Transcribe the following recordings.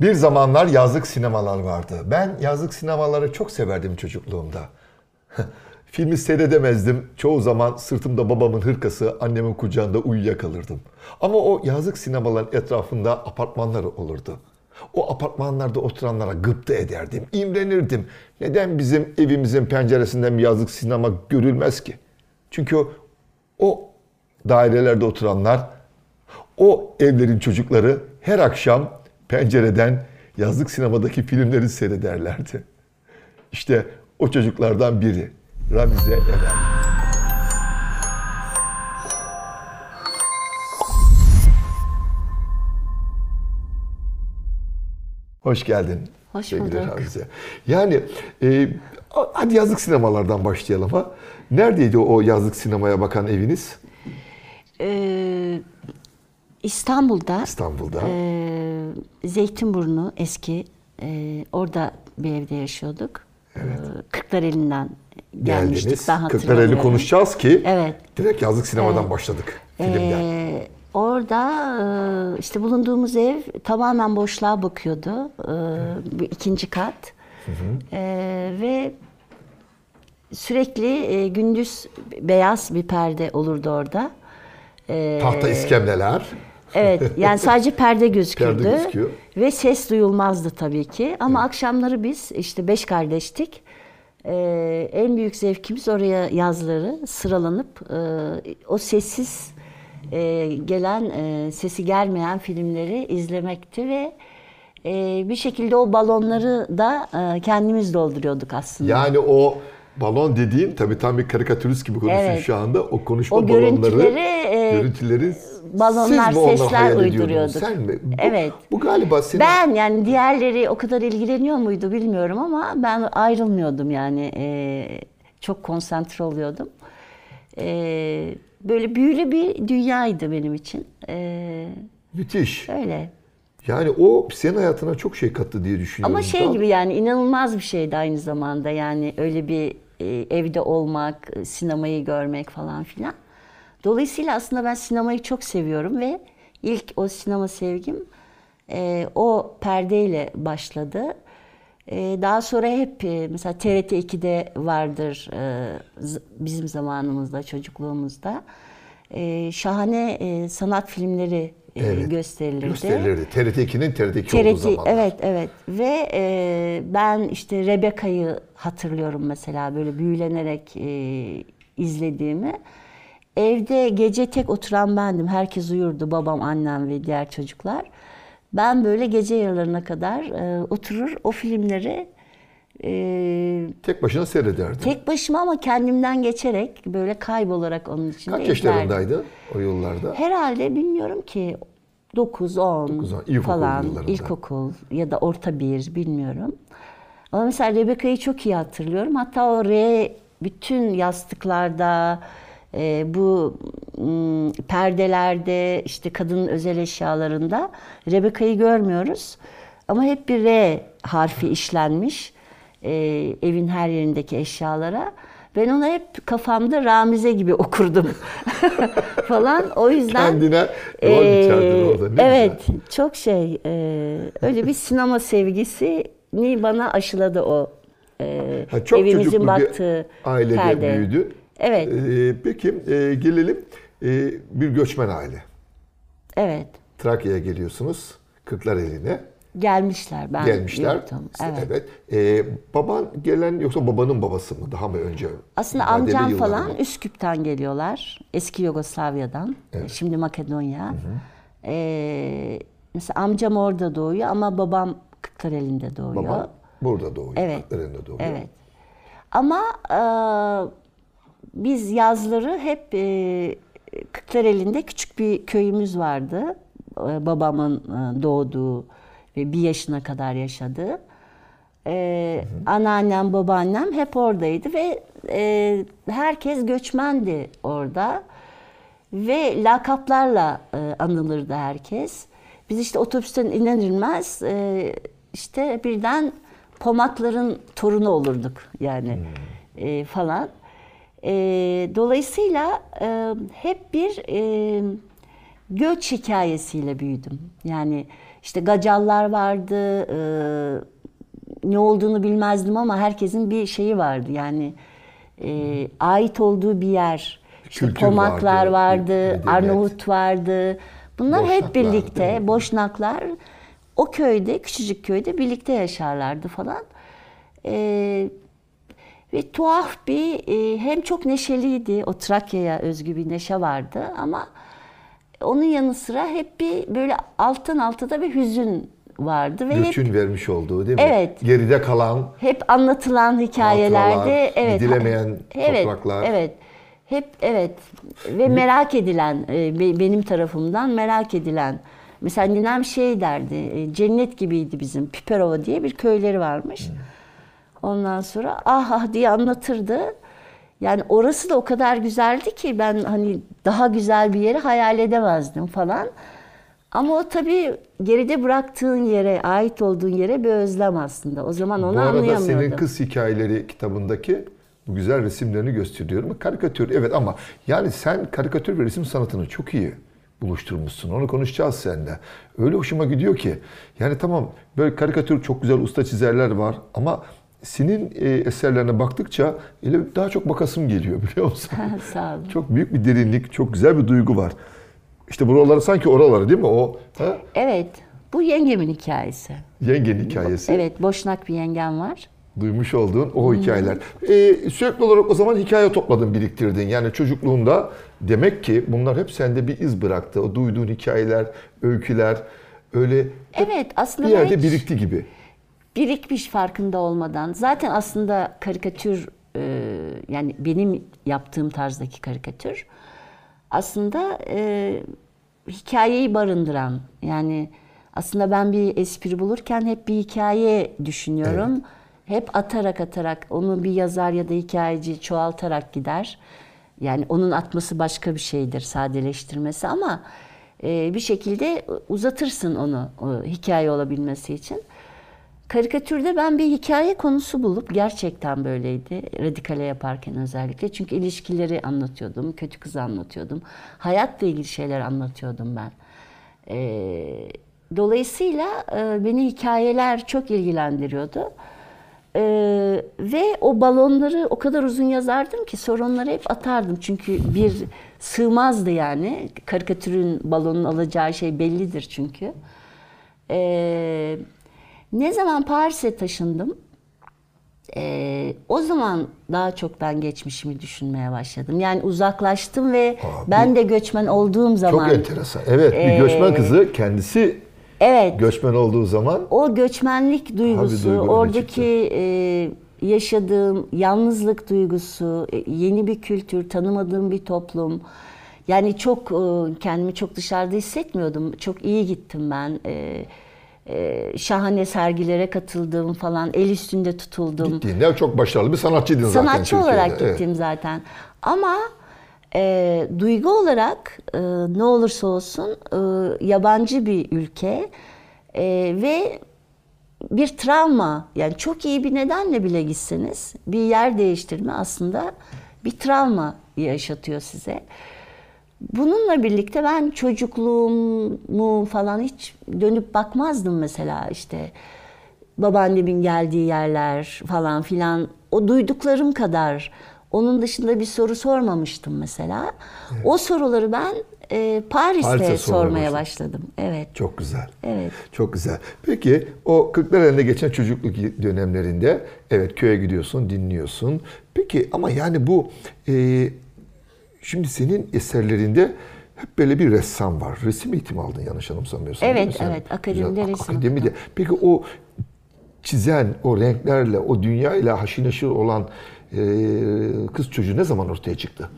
Bir zamanlar yazlık sinemalar vardı. Ben yazlık sinemaları çok severdim çocukluğumda. Filmi seyredemezdim. Çoğu zaman sırtımda babamın hırkası, annemin kucağında uyuyakalırdım. Ama o yazlık sinemaların etrafında apartmanlar olurdu. O apartmanlarda oturanlara gıpta ederdim, imrenirdim. Neden bizim evimizin penceresinden bir yazlık sinema görülmez ki? Çünkü o dairelerde oturanlar, o evlerin çocukları her akşam pencereden yazlık sinemadaki filmleri seyrederlerdi. İşte o çocuklardan biri Ramize Eren. Hoş geldin. Hoş bulduk. Ramize. Yani e, hadi yazlık sinemalardan başlayalım ha. Neredeydi o yazlık sinemaya bakan eviniz? Ee, İstanbul'da, İstanbul'da. ee, Zeytinburnu eski, ee, orada bir evde yaşıyorduk. Evet. Kırklareli'nden gelmiştik. Geldiniz. Ben Kırklareli hatırlamıyorum. konuşacağız ki Evet. direkt yazlık sinemadan başladık filmden. Ee, orada ee, işte bulunduğumuz ev tamamen boşluğa bakıyordu. Ee, ikinci kat. Ee, ve sürekli gündüz beyaz bir perde olurdu orada. Tahta iskemleler. Evet yani sadece perde gözükürdü. Perde gözüküyor. Ve ses duyulmazdı tabii ki. Ama akşamları biz işte beş kardeştik. Ee, en büyük zevkimiz oraya yazları sıralanıp e, o sessiz e, gelen, e, sesi gelmeyen filmleri izlemekti ve e, bir şekilde o balonları da e, kendimiz dolduruyorduk aslında. Yani o balon dediğin tabii tam bir karikatürist gibi konuşuyorsun Evet. şu anda. O konuşma O balonları, görüntüleri, e, görüntüleri balonlar, siz mi sesler hayal ediyordunuz? uyduruyorduk. Sen mi? Bu, Evet. Bu galiba senin Ben yani diğerleri o kadar ilgileniyor muydu bilmiyorum ama ben ayrılmıyordum yani Ee, çok konsantre oluyordum. Ee, böyle büyülü bir dünyaydı benim için. Ee, müthiş. öyle. Yani o senin hayatına çok şey kattı diye düşünüyorum. Ama şey Daha- gibi yani inanılmaz bir şeydi aynı zamanda yani öyle bir e, evde olmak, sinemayı görmek falan filan. Dolayısıyla aslında ben sinemayı çok seviyorum ve ilk o sinema sevgim e, o perdeyle başladı. E, daha sonra hep e, mesela TRT 2'de vardır e, bizim zamanımızda, çocukluğumuzda. E, şahane e, sanat filmleri e, Evet, gösterilirdi. Gösterilirdi. TRT 2'nin TRT 2 olduğu TRT zamanlar. evet evet ve e, ben işte Rebecca'yı hatırlıyorum mesela böyle büyülenerek e, izlediğimi. Evde gece tek oturan bendim. Herkes uyurdu. Babam, annem ve diğer çocuklar. Ben böyle gece yarılarına kadar e, oturur o filmleri e, Tek başına seyrederdin. tek başıma ama kendimden geçerek böyle kaybolarak onun içinde Kaç yaşlarındaydın o yıllarda? Herhalde bilmiyorum ki 9 10 Dokuz, on, ilkokul falan yıllarında. ilkokul ya da orta bir bilmiyorum. Ama mesela Rebecca'yı çok iyi hatırlıyorum. Hatta o R bütün yastıklarda e, bu m, perdelerde işte kadının özel eşyalarında Rebecca'yı görmüyoruz. Ama hep bir R harfi işlenmiş e, evin her yerindeki eşyalara. Ben onu hep kafamda Ramize gibi okurdum falan. O yüzden Kendine e, orada. Ne evet, güzel. çok şey e, öyle bir sinema sevgisini bana aşıladı o e, Ha, çok evimizin baktığı bir ailede perde. büyüdü. Evet. Ee, peki e, gelelim e, bir göçmen aile. Evet. Trakya'ya geliyorsunuz. Kırklareli'ne Gelmişler. Ben gelmişler. yoktum. Evet. evet. Ee, baban gelen yoksa babanın babası mı daha mı önce? Aslında amcam falan mı? Üsküp'ten geliyorlar. Eski Yugoslavya'dan. Şimdi Makedonya. Ee, mesela amcam orada doğuyor ama babam Kırklareli'nde doğuyor. Baba burada doğuyor. Evet. Kırklareli'nde doğuyor. Evet. Ama e, biz yazları hep e, Kırklareli'nde küçük bir köyümüz vardı. E, babamın e, doğduğu ve bir yaşına kadar yaşadığı. E, anneannem, babaannem hep oradaydı ve e, herkes göçmendi orada. Ve lakaplarla e, anılırdı herkes. Biz işte otobüsten iner inmez e, işte birden pomakların torunu olurduk yani e, falan. E, dolayısıyla e, hep bir e, göç hikayesiyle büyüdüm. Yani işte gacallar vardı. e, ne olduğunu bilmezdim ama herkesin bir şeyi vardı. Yani e, ait olduğu bir yer. İşte Kültür Pomaklar vardı, vardı. Arnavut vardı. Bunlar Boşnaklar, hep birlikte? Boşnaklar o köyde, küçücük köyde birlikte yaşarlardı falan. Ee, ve tuhaf bir, e, hem çok neşeliydi, o Trakya'ya özgü bir neşe vardı ama onun yanı sıra hep bir böyle alttan alta da bir hüzün vardı ve hep Göçün vermiş olduğu değil mi? Evet. Geride kalan hep anlatılan hikayelerde Hatıralar, evet gidilemeyen evet, topraklar. Evet. Hep evet ve merak edilen e, be- benim tarafımdan merak edilen mesela ninem şey derdi e, cennet gibiydi bizim Piperova diye bir köyleri varmış. Ondan sonra ah ah diye anlatırdı. Yani orası da o kadar güzeldi ki ben hani daha güzel bir yeri hayal edemezdim falan. Ama o tabii geride bıraktığın yere, ait olduğun yere bir özlem aslında. O zaman onu Bu arada anlayamıyordum. senin Kız Hikayeleri kitabındaki bu güzel resimlerini gösteriyorum. Karikatür evet ama yani sen karikatür ve resim sanatını çok iyi buluşturmuşsun. Onu konuşacağız seninle. Öyle hoşuma gidiyor ki. Yani tamam böyle karikatür çok güzel usta çizerler var ama senin e, eserlerine baktıkça öyle daha çok bakasım geliyor biliyor musun? Sağ olun. çok büyük bir derinlik, çok güzel bir duygu var. İşte buraları sanki oraları değil mi? O ha? Evet. Bu yengemin hikayesi. yengenin hikayesi. Evet, boşnak bir yengem var. duymuş olduğun o hikayeler. Ee, sürekli olarak o zaman hikaye topladın, biriktirdin. Yani çocukluğunda demek ki bunlar hep sende bir iz bıraktı. O duyduğun hikayeler, öyküler öyle Evet, aslında bir yerde hiç birikti gibi. Birikmiş farkında olmadan. Zaten aslında karikatür e, yani benim yaptığım tarzdaki karikatür aslında e, hikayeyi barındıran. Yani aslında ben bir espri bulurken hep bir hikaye düşünüyorum. Hep atarak atarak onu bir yazar ya da hikayeci çoğaltarak gider. Yani onun atması başka bir şeydir, sadeleştirmesi ama e, bir şekilde uzatırsın onu o hikaye olabilmesi için. Karikatürde ben bir hikaye konusu bulup gerçekten böyleydi. Radikale yaparken özellikle. Çünkü ilişkileri anlatıyordum, kötü kızı anlatıyordum. Hayatla ilgili şeyler anlatıyordum ben. Ee, dolayısıyla e, beni hikayeler çok ilgilendiriyordu. Ee, ve o balonları o kadar uzun yazardım ki sorunları hep atardım. Çünkü bir sığmazdı yani. Karikatürün balonun alacağı şey bellidir çünkü. Ee, ne zaman Paris'e taşındım, ee, o zaman daha çok ben geçmişimi düşünmeye başladım. Yani uzaklaştım ve Abi, ben de göçmen olduğum zaman... Çok enteresan. Evet, bir Ee, göçmen kızı kendisi Evet. göçmen olduğu zaman o göçmenlik duygusu, duygu oradaki e, yaşadığım yalnızlık duygusu, e, yeni bir kültür, tanımadığım bir toplum. Yani çok e, kendimi çok dışarıda hissetmiyordum. Çok iyi gittim ben. E, e, şahane sergilere katıldım falan. El üstünde tutuldum. gittiğinde çok başarılı bir sanatçıydın zaten Sanatçı Türkiye'de. olarak Evet. gittim zaten. Ama e, duygu olarak e, ne olursa olsun e, yabancı bir ülke e, ve bir travma yani çok iyi bir nedenle bile gitseniz bir yer değiştirme aslında bir travma yaşatıyor size. Bununla birlikte ben çocukluğumu falan hiç dönüp bakmazdım mesela işte babaannemin geldiği yerler falan filan o duyduklarım kadar onun dışında bir soru sormamıştım mesela. O soruları ben e, Paris'te Paris'te sormaya başladım. Evet. Çok güzel. Evet. Çok güzel. Peki o 40'lar elinde geçen çocukluk dönemlerinde evet köye gidiyorsun, dinliyorsun. Peki ama yani bu e, şimdi senin eserlerinde hep böyle bir ressam var. Resim eğitimi aldın yanlış anımsamıyorsam. Evet, evet. Akademide Güzel. resim Akademide. Peki o çizen, o renklerle, o dünya ile haşir neşir olan e, kız çocuğu ne zaman ortaya çıktı?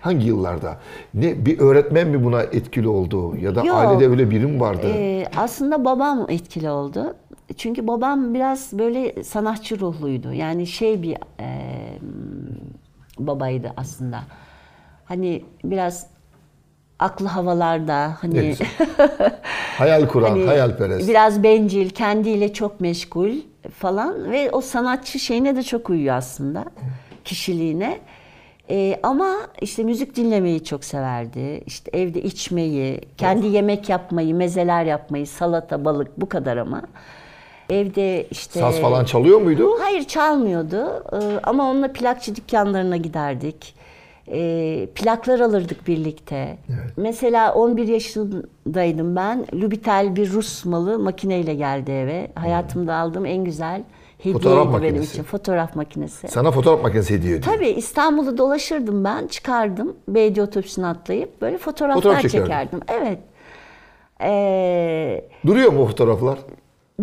Hangi yıllarda? Ne bir öğretmen mi buna etkili oldu ya da Yok. ailede öyle biri mi vardı? Ee, aslında babam etkili oldu. Çünkü babam biraz böyle sanatçı ruhluydu. Yani şey bir e, babaydı aslında. Hani biraz aklı havalarda hani. Hayal kuran, hani hayalperest. biraz bencil, kendiyle çok meşgul falan ve o sanatçı şeyine de çok uyuyor aslında kişiliğine. Ee, ama işte müzik dinlemeyi çok severdi. İşte evde içmeyi, kendi yemek yapmayı, mezeler yapmayı, salata, balık bu kadar ama. Evde işte... Saz falan çalıyor muydu? Hayır çalmıyordu Ee, ama onunla plakçı dükkanlarına giderdik. Ee, plaklar alırdık birlikte. Mesela 11 yaşındaydım ben. Lubitel bir Rus malı makineyle geldi eve. Hayatımda aldığım en güzel hediyeydi Fotoğraf benim makinesi. için. Fotoğraf makinesi. Sana fotoğraf makinesi hediye ediyor. Tabii İstanbul'u dolaşırdım ben. Çıkardım. Belediye otobüsüne atlayıp böyle fotoğraflar Fotoğraf çekerdim. Evet. Ee, Duruyor mu o fotoğraflar?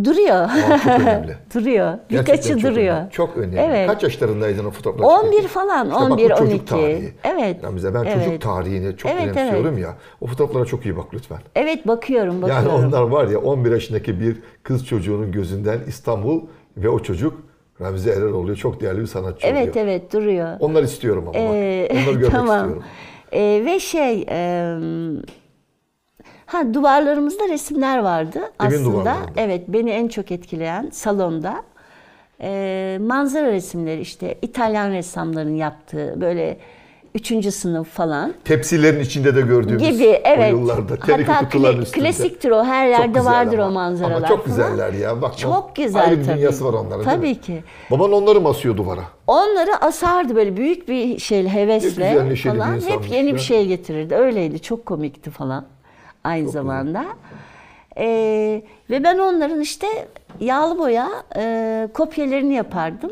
Duruyor. Aa, çok önemli. duruyor. Gerçekten Birkaçı çok duruyor. Önemli. Çok önemli. Evet. Kaç yaşlarındaydın o fotoğrafları 11 çekerken? falan, İşte bak bu 11, çocuk 12. tarihi. Evet. Yani mesela ben Evet. çocuk tarihini çok Evet, önemsiyorum ya. O fotoğraflara çok iyi bak lütfen. Evet bakıyorum, Yani bakıyorum. onlar var ya 11 yaşındaki bir kız çocuğunun gözünden İstanbul ve o çocuk Remzi Ereroğlu çok değerli bir sanatçı oluyor. Evet evet duruyor. Onlar istiyorum ama Ee, bak. Onları görmek tamam. istiyorum. Ee, ve şey e, ha duvarlarımızda resimler vardı aslında. duvarlarında. Evet beni en çok etkileyen salonda e, manzara resimleri işte İtalyan ressamların yaptığı böyle üçüncü sınıf falan Tepsilerin içinde de gördüğümüz gibi evet. o yıllarda. Teneke Hatta kutuların üstünde. klasiktir o her yerde vardır ama. o manzaralar Ama çok falan. güzeller ya. Bak, Çok güzel Ayrı bir tabii. dünyası var onların Tabii ki. Baban onları mı asıyor duvara? Onları asardı böyle büyük bir şey hevesle güzel, bir falan. insanmış Hep yeni ya. bir şey getirirdi. Öyleydi. Çok komikti falan aynı zamanda. Ee, ve ben onların işte yağlı boya e, kopyalarını yapardım.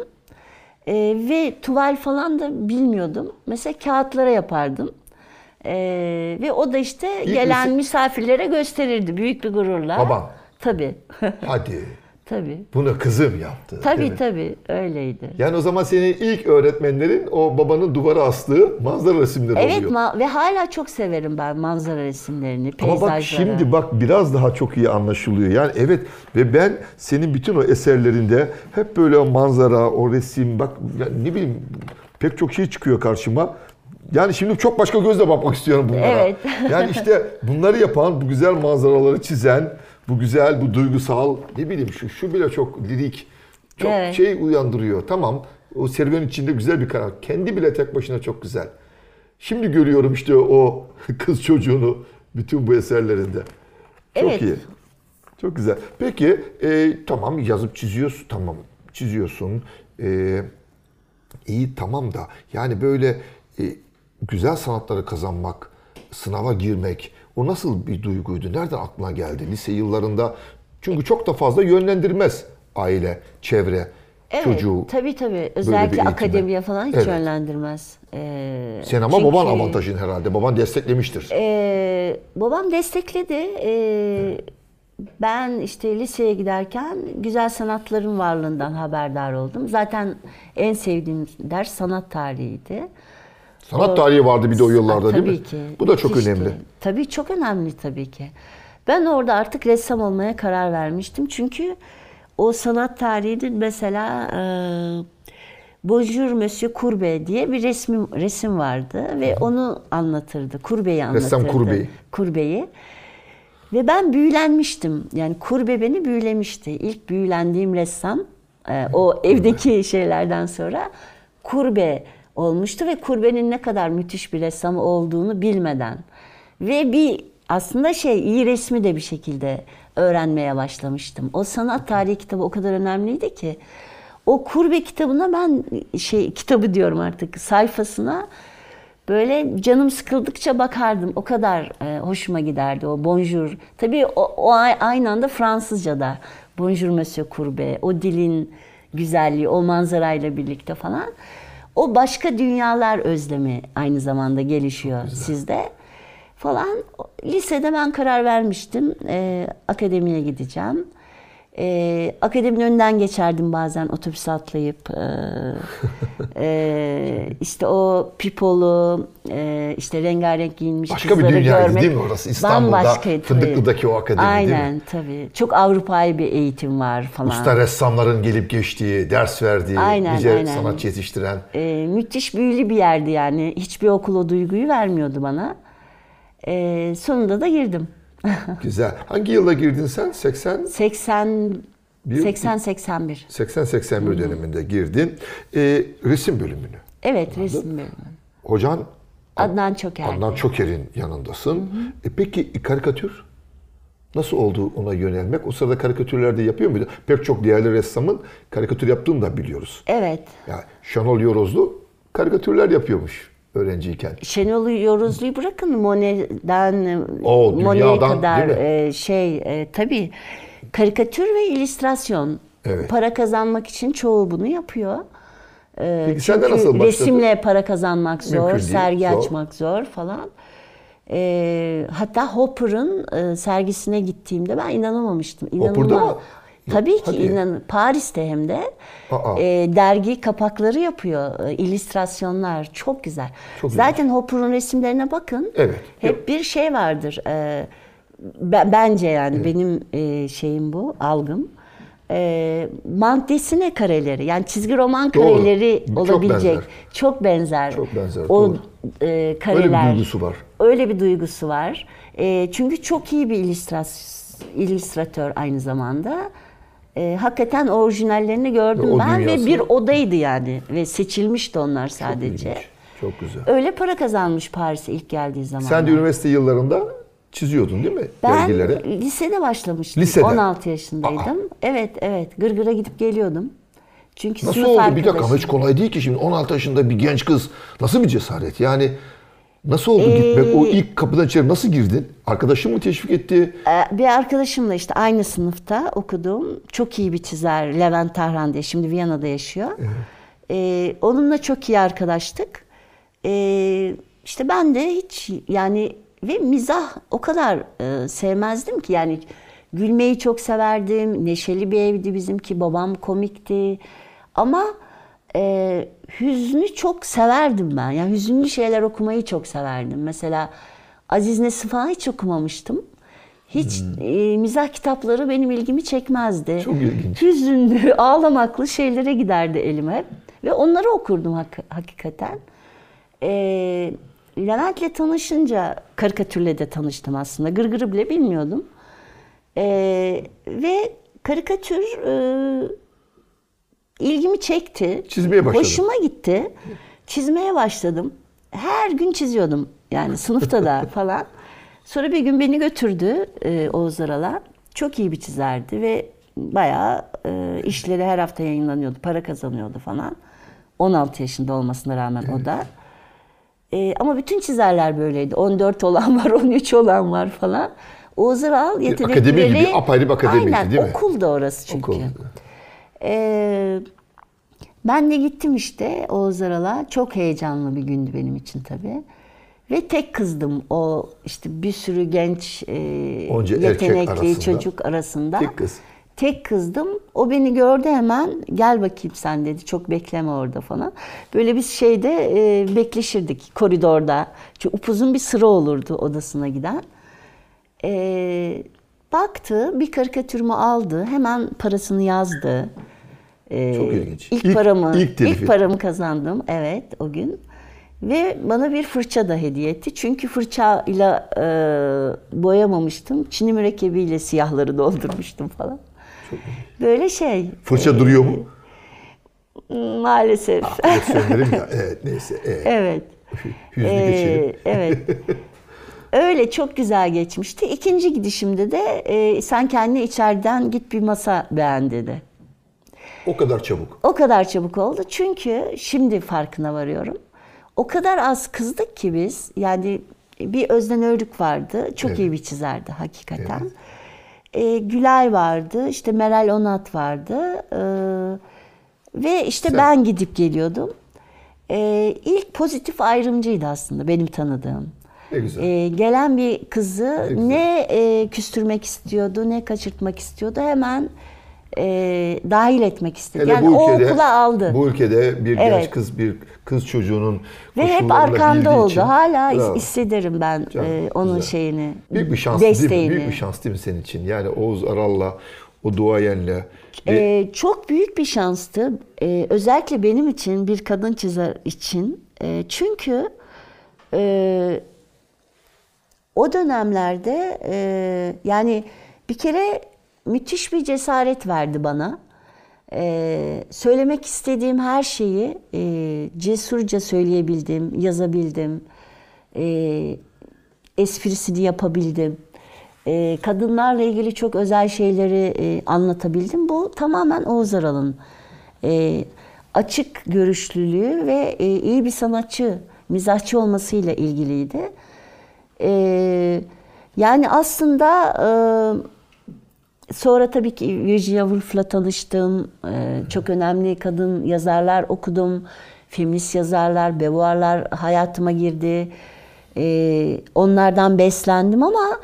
E, ve tuval falan da bilmiyordum. Mesela kağıtlara yapardım. E, ve o da işte İlk gelen misafirlere gösterirdi büyük bir gururla. Baban. Tabii. Hadi. Tabii. Bunu kızım yaptı. Tabii tabii öyleydi. Yani o zaman senin ilk öğretmenlerin o babanın duvara astığı manzara resimleri Evet oluyor. ma- ve hala çok severim ben manzara resimlerini, Ama peyzajları. bak şimdi bak biraz daha çok iyi anlaşılıyor. Yani evet ve ben senin bütün o eserlerinde hep böyle o manzara, o resim bak ne bileyim pek çok şey çıkıyor karşıma. Yani şimdi çok başka gözle bakmak istiyorum bunlara. Evet. Yani işte bunları yapan, bu güzel manzaraları çizen, bu güzel, bu duygusal, ne bileyim şu şu bile çok lirik, çok Evet. şey uyandırıyor. Tamam, o serüven içinde güzel bir karar. Kendi bile tek başına çok güzel. Şimdi görüyorum işte o kız çocuğunu bütün bu eserlerinde. Çok Evet. iyi. Çok güzel. Peki e, tamam yazıp çiziyorsun. Tamam çiziyorsun. E, iyi tamam da yani böyle e, güzel sanatları kazanmak, sınava girmek o nasıl bir duyguydu? Nereden aklına geldi lise yıllarında? Çünkü çok da fazla yönlendirmez aile, çevre, evet, çocuğu. Tabii tabii. Özellikle akademiye falan hiç Evet. yönlendirmez. Ee, Sen ama çünkü, baban avantajın herhalde. Baban desteklemiştir. ee, babam destekledi. Ee, ben işte liseye giderken güzel sanatların varlığından haberdar oldum. Zaten en sevdiğim ders sanat tarihiydi. Sanat tarihi vardı bir de o yıllarda Tabii değil mi? ki. Bu da çok müthişti. önemli. Tabii çok önemli tabii ki. Ben orada artık ressam olmaya karar vermiştim. Çünkü o sanat tarihinin mesela e, Bonjour Monsieur Courbet diye bir resmi, resim vardı ve onu anlatırdı. Courbet'i anlatırdı. Ressam Courbet'i. Courbet'i. Ve ben büyülenmiştim. Yani Courbet beni büyülemişti. İlk büyülendiğim ressam e, o evdeki şeylerden sonra Courbet olmuştu ve Courbet'in ne kadar müthiş bir ressam olduğunu bilmeden ve bir aslında şey iyi resmi de bir şekilde öğrenmeye başlamıştım. O sanat tarihi kitabı o kadar önemliydi ki o Courbet kitabına ben şey kitabı diyorum artık sayfasına Böyle canım sıkıldıkça bakardım. O kadar e, hoşuma giderdi o bonjour. Tabii o, o ay- aynı anda Fransızca da bonjour monsieur Courbet. O dilin güzelliği, o manzarayla birlikte falan. O başka dünyalar özlemi aynı zamanda gelişiyor sizde falan. Lisede ben karar vermiştim. E, akademiye gideceğim. E, akademinin önünden geçerdim bazen otobüse atlayıp. E, e, işte o pipolu, e, işte rengarenk giyinmiş Başka bir kızları dünyaydı görmek değil mi orası? İstanbul'da, bambaşkaydı. Fındıklı'daki o akademi değil mi? Aynen tabii. Çok Avrupa'yı bir eğitim var falan. Usta ressamların gelip geçtiği, ders verdiği, Aynen, nice aynen. sanatçı yetiştiren. E, müthiş büyülü bir yerdi yani. Hiçbir okul o duyguyu vermiyordu bana. E, sonunda da girdim. Güzel. Hangi yılda girdin sen? 80 80 Bir- 80 81. 80 81 döneminde girdin. Ee, resim bölümünü. Evet resim bölümü. Hocan Adnan Çoker. Adnan Çoker'in yanındasın. E peki karikatür? Nasıl oldu ona yönelmek? O sırada karikatürlerde yapıyor muydu? Pek çok değerli ressamın karikatür yaptığını da biliyoruz. Evet. Ya Şenol Yorozlu karikatürler yapıyormuş öğrenciyken. Şenol Yoruzlu'yu bırakın Monet'den O, Monet'e kadar e, şey e, tabii karikatür ve illüstrasyon. Evet. Para kazanmak için çoğu bunu yapıyor. E, Peki sen de nasıl başladın? resimle para kazanmak zor, Mümkün değil, sergi zor. açmak zor falan. E, hatta Hopper'ın e, sergisine gittiğimde ben inanamamıştım. Hopper'da İnanılmaz. mı? Tabii ki Hadi. inan Paris'te hem de Aa. e, dergi kapakları yapıyor, e, illüstrasyonlar çok güzel. Çok güzel. Zaten Hopper'ın resimlerine bakın. Evet. Hep bir şey vardır. e, ben- bence yani benim e, şeyim bu, algım. E, maddesine kareleri, yani çizgi roman Doğru. kareleri Çok olabilecek. benzer. Çok benzer. Çok benzer, O doğru. e, Öyle kareler. bir duygusu var. Öyle bir duygusu var. E, çünkü çok iyi bir illüstras- illüstratör aynı zamanda. E, hakikaten orijinallerini gördüm o ben dünyası- ve bir odaydı yani ve seçilmişti onlar sadece. İlginç. Çok güzel. Öyle para kazanmış Paris'e ilk geldiği zaman. Sen de üniversite yıllarında çiziyordun değil mi? ben Dergilere. lisede başlamıştım. Lisede? 16 yaşındaydım. Evet, evet. Gırgıra gidip geliyordum. Çünkü Nasıl oldu? Bir dakika hiç kolay değil ki şimdi 16 yaşında bir genç kız nasıl bir cesaret? Yani nasıl oldu Ee, gitmek? O ilk kapıdan içeri nasıl girdin? Arkadaşın mı teşvik etti? Ee, Bir arkadaşımla işte aynı sınıfta okuduğum çok iyi bir çizer Levent Tarhan diye şimdi Viyana'da yaşıyor. Ee, onunla çok iyi arkadaştık. Ee, işte ben de hiç yani ve mizah o kadar e, sevmezdim ki yani gülmeyi çok severdim. Neşeli bir evdi bizimki. Babam komikti. Ama e, hüznü çok severdim ben. Yani hüzünlü şeyler okumayı çok severdim. Mesela Aziz Nesin falan hiç okumamıştım. Hiç e, mizah kitapları benim ilgimi çekmezdi. Çok ilginç. Hüzünlü, ağlamaklı şeylere giderdi elim hep. Ve onları okurdum hak- hakikaten. E, Levent'le tanışınca karikatürle de tanıştım aslında. Gırgırı bile bilmiyordum. E, ve karikatür e, ilgimi çekti. Çizmeye başladın. Hoşuma gitti. Çizmeye başladım. Her gün çiziyordum. Yani sınıfta da falan. Sonra bir gün beni götürdü e, Oğuz Aral'a. Çok iyi bir çizerdi ve bayağı e, işleri her hafta yayınlanıyordu. Para kazanıyordu falan. 16 yaşında olmasına rağmen o da. E, ama bütün çizerler böyleydi. 14 olan var, 13 olan var falan. Oğuz Aral yetenekleri... akademi gibi, apayrı bir akademiydi, Aynen, değil mi? okulda orası çünkü. Okul. Ee, ben de gittim işte Oğuz Aral'a. Çok heyecanlı bir gündü benim için tabii. Ve tek kızdım o işte bir sürü genç e, Onca yetenekli arasında. çocuk arasında. Tek kız. Tek kızdım. O beni gördü hemen. Gel bakayım sen dedi. Çok bekleme orada falan. Böyle biz şeyde e, bekleşirdik koridorda. Çünkü upuzun bir sıra olurdu odasına giden. E, baktı bir karikatürümü aldı. Hemen parasını yazdı. E, Çok ilginç. İlk, İlk- paramı, ilk ilk, paramı kazandım. Evet o gün. Ve bana bir fırça da hediye etti. Çünkü fırçayla e, boyamamıştım. Çini mürekkebiyle siyahları doldurmuştum falan. Böyle şey. Fırça duruyor mu? Maalesef. Evet söylerim ya. Evet neyse. Evet. evet. Hüznü Ee, geçelim. evet. Öyle çok güzel geçmişti. İkinci gidişimde de e, sen kendine içeriden git bir masa beğen dedi. O kadar çabuk. O kadar çabuk oldu çünkü şimdi farkına varıyorum. O kadar az kızdık ki biz. Yani bir Özden Örlük vardı. Çok Evet. iyi bir çizerdi hakikaten. Ee, Gülay vardı. işte Meral Onat vardı. Ee, ve işte Sen- ben gidip geliyordum. Ee, ilk pozitif ayrımcıydı aslında benim tanıdığım. Ne güzel. Ee, gelen bir kızı güzel. ne e, küstürmek istiyordu, ne kaçırtmak istiyordu. Hemen e, dahil etmek istedi. Hele yani bu o ülkede, okula aldı. Bu ülkede bir genç Evet. kız, bir kız çocuğunun Ve hep arkamda oldu. için- Hala Bravo. hissederim ben Canım, e, onun güzel. şeyini. Büyük bir şans değil desteğini. mi? Büyük bir şans değil mi senin için? Yani Oğuz Aral'la, o duayenle. ve Ee, çok büyük bir şanstı. Ee, özellikle benim için, bir kadın çizer için. Ee, çünkü e, o dönemlerde e, yani bir kere müthiş bir cesaret verdi bana. Ee, söylemek istediğim her şeyi e, cesurca söyleyebildim, yazabildim. E, esprisini yapabildim. E, kadınlarla ilgili çok özel şeyleri e, anlatabildim. Bu tamamen Oğuz Aral'ın e, açık görüşlülüğü ve e, iyi bir sanatçı, mizahçı olmasıyla ilgiliydi. E, yani aslında e, sonra tabii ki Virginia Woolf'la tanıştım. E, çok önemli kadın yazarlar okudum. Feminist yazarlar, bevuarlar hayatıma girdi. E, onlardan beslendim ama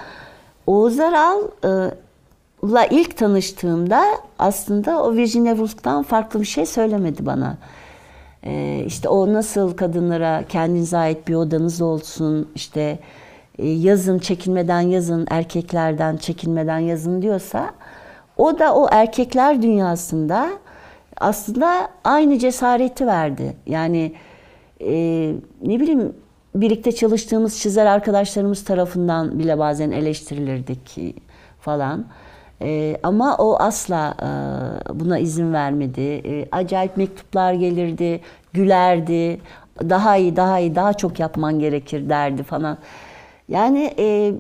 Oğuz Aral'la ilk tanıştığımda aslında o Virginia Woolf'tan farklı bir şey söylemedi bana. Ee, işte o nasıl kadınlara kendinize ait bir odanız olsun, işte e, yazın çekinmeden yazın, erkeklerden çekinmeden yazın diyorsa o da o erkekler dünyasında aslında aynı cesareti verdi. Yani e, ne bileyim birlikte çalıştığımız çizer arkadaşlarımız tarafından bile bazen eleştirilirdik falan. Ee, ama o asla e, buna izin vermedi. E, acayip mektuplar gelirdi, gülerdi. Daha iyi, daha iyi, daha çok yapman gerekir derdi falan. Yani e,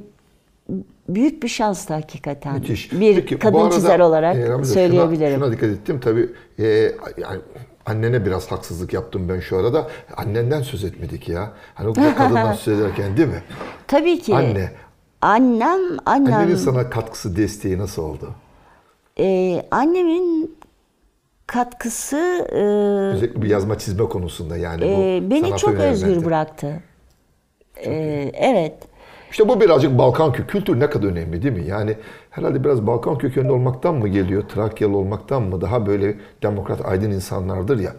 büyük bir şanstı hakikaten. Müthiş. Bir Peki, bu kadın arada, çizer olarak e, Ramize, söyleyebilirim. Şuna, şuna dikkat ettim. Tabii e, yani annene biraz haksızlık yaptım ben şu arada. Annenden söz etmedik ya. Hani o kadından söz ederken değil mi? Tabii ki. Anne. Annem, annem. Annenin sana katkısı, desteği nasıl oldu? Ee, annemin katkısı e, Özellikle bir yazma çizme konusunda yani bu e, beni sanata çok özgür bıraktı. Ee, evet. İşte bu birazcık Balkan kö- kültür ne kadar önemli değil mi? Yani herhalde biraz Balkan kökenli olmaktan mı geliyor, Trakyalı olmaktan mı? Daha böyle demokrat, aydın insanlardır ya.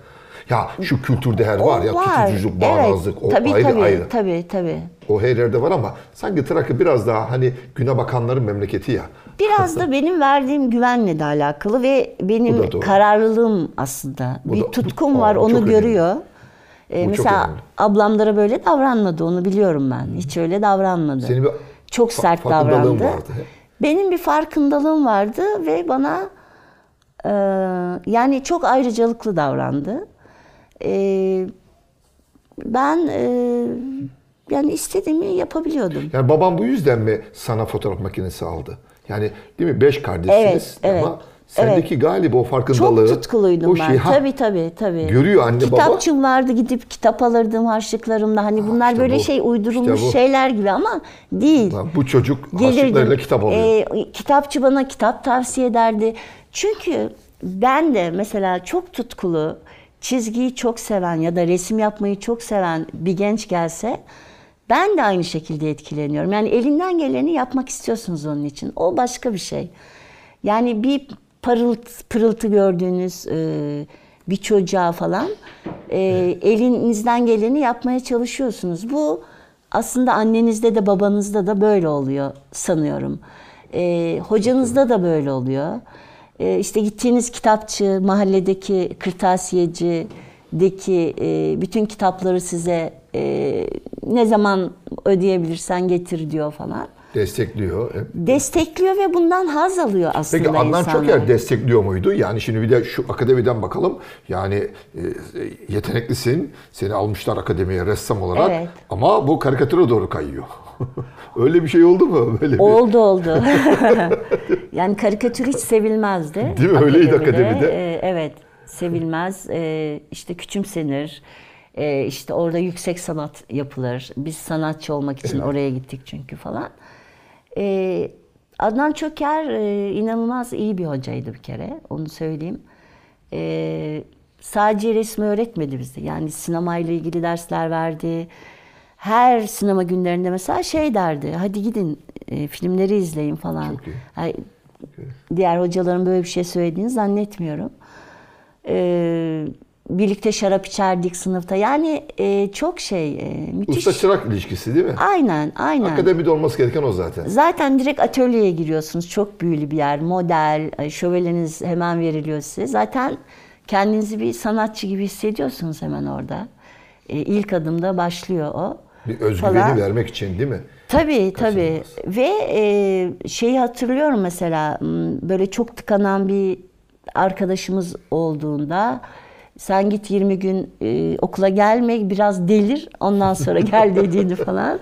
Ya şu kültür değer var ya, tutuculuk, bağnazlık, evet. o tabii, ayrı tabii, ayrı. Tabii tabii. O her yerde var ama sanki Trakya biraz daha hani güne bakanların memleketi ya. Biraz da benim verdiğim güvenle de alakalı ve Bu benim kararlılığım aslında. Bu bir da- bu- tutkum Aa, var, bu onu görüyor. Ee, Çok mesela ablamlara böyle davranmadı, onu biliyorum ben. Hiç öyle davranmadı. Senin bir çok sert davrandı. vardı. Benim bir farkındalığım vardı ve bana e, yani çok ayrıcalıklı davrandı. E, ben e, yani istediğimi yapabiliyordum. Yani babam bu yüzden mi sana fotoğraf makinesi aldı? Yani değil mi? Beş kardeşsiniz Evet, ama evet, sendeki galiba o Çok farkındalığı. tutkuluydum o ben. şeyi- ha, tabii tabii tabii. Görüyor anne baba. Kitapçım vardı gidip kitap alırdım harçlıklarımla. Hani bunlar işte böyle bu, şey uydurulmuş işte bu. şeyler gibi ama değil. Lan Bu çocuk Gelirdim. harçlıklarıyla kitap alıyor. Ee, kitapçı bana kitap tavsiye ederdi. Çünkü ben de mesela çok tutkulu, çizgiyi çok seven ya da resim yapmayı çok seven bir genç gelse ben de aynı şekilde etkileniyorum. Yani elinden geleni yapmak istiyorsunuz onun için. O başka bir şey. Yani bir parıltı, pırıltı gördüğünüz e, bir çocuğa falan e, elinizden geleni yapmaya çalışıyorsunuz. Bu aslında annenizde de babanızda da böyle oluyor sanıyorum. E, hocanızda da böyle oluyor. E, işte gittiğiniz kitapçı, mahalledeki kırtasiyecideki e, bütün kitapları size e, ne zaman ödeyebilirsen getir diyor falan. Destekliyor. hep. Destekliyor ve bundan haz alıyor aslında Peki Adnan insanlar. Çoker destekliyor muydu? Yani şimdi bir de şu akademiden bakalım. Yani e, yeteneklisin. Seni almışlar akademiye ressam olarak. Evet. Ama bu karikatüre doğru kayıyor. Öyle bir şey oldu mu? Böyle bir... Oldu oldu. yani karikatür hiç sevilmezdi. Değil mi? Öyleydi akademide. Ee, evet, sevilmez. Ee, işte küçümsenir. Ee, işte orada yüksek sanat yapılır. Biz sanatçı olmak için oraya gittik çünkü falan. Ee, Adnan Çöker e, inanılmaz iyi bir hocaydı bir kere. Onu söyleyeyim. Ee, sadece resmi öğretmedi bize. Yani sinemayla ilgili dersler verdi. Her sinema günlerinde mesela şey derdi. Hadi gidin e, filmleri izleyin falan. Çok iyi. Ay, diğer hocaların böyle bir şey söylediğini zannetmiyorum. Ee, birlikte şarap içerdik sınıfta. Yani e, çok şey, e, müthiş. Usta çırak ilişkisi değil mi? Aynen, aynen. Akademide olması gereken o zaten. Zaten direkt atölyeye giriyorsunuz. Çok büyülü bir yer. Model, e, şövaleniz hemen veriliyor size. Zaten kendinizi bir sanatçı gibi hissediyorsunuz hemen orada. E, ilk adımda başlıyor o. Bir özgüveni Falan. vermek için değil mi? Tabii tabii. Ve e, şeyi hatırlıyorum mesela böyle çok tıkanan bir arkadaşımız olduğunda sen git 20 gün e, okula gelme biraz delir ondan sonra gel dediğini falan.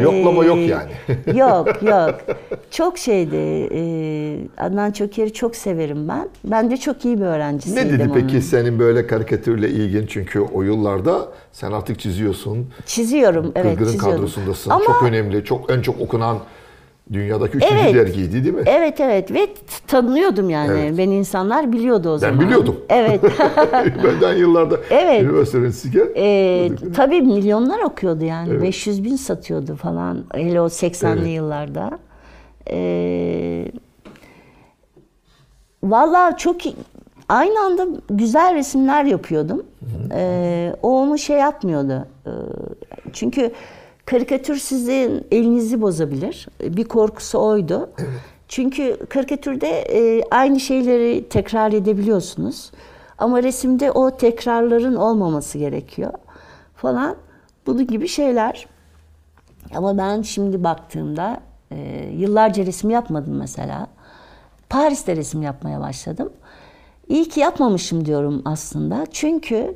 Yoklama yok Ee, yani. yok yok. Çok şeydi. e, Adnan Çöker'i çok severim ben. Ben de çok iyi bir öğrencisiydim. Ne dedi onun. peki senin böyle karikatürle ilgin? Çünkü o yıllarda sen artık çiziyorsun. Çiziyorum. Evet Kırgır'ın çiziyordum. kadrosundasın. Ama Çok önemli, çok en çok okunan dünyadaki üçüncü Evet. dergiydi değil mi? Evet evet ve tanınıyordum yani. Evet. Beni insanlar biliyordu o zaman. biliyordum. Evet. Benden yıllarda Evet. üniversite öğrencisiyken. Ee, tabii milyonlar okuyordu yani. Evet. 500 bin satıyordu falan. Hele o 80'li Evet. yıllarda. Ee, Valla çok aynı anda güzel resimler yapıyordum. Ee, o onu şey yapmıyordu. Ee, çünkü karikatür sizin elinizi bozabilir. Bir korkusu oydu. Çünkü karikatürde e, aynı şeyleri tekrar edebiliyorsunuz. Ama resimde o tekrarların olmaması gerekiyor falan. Bunun gibi şeyler. Ama ben şimdi baktığımda e, yıllarca resim yapmadım mesela. Paris'te resim yapmaya başladım. İyi ki yapmamışım diyorum aslında. Çünkü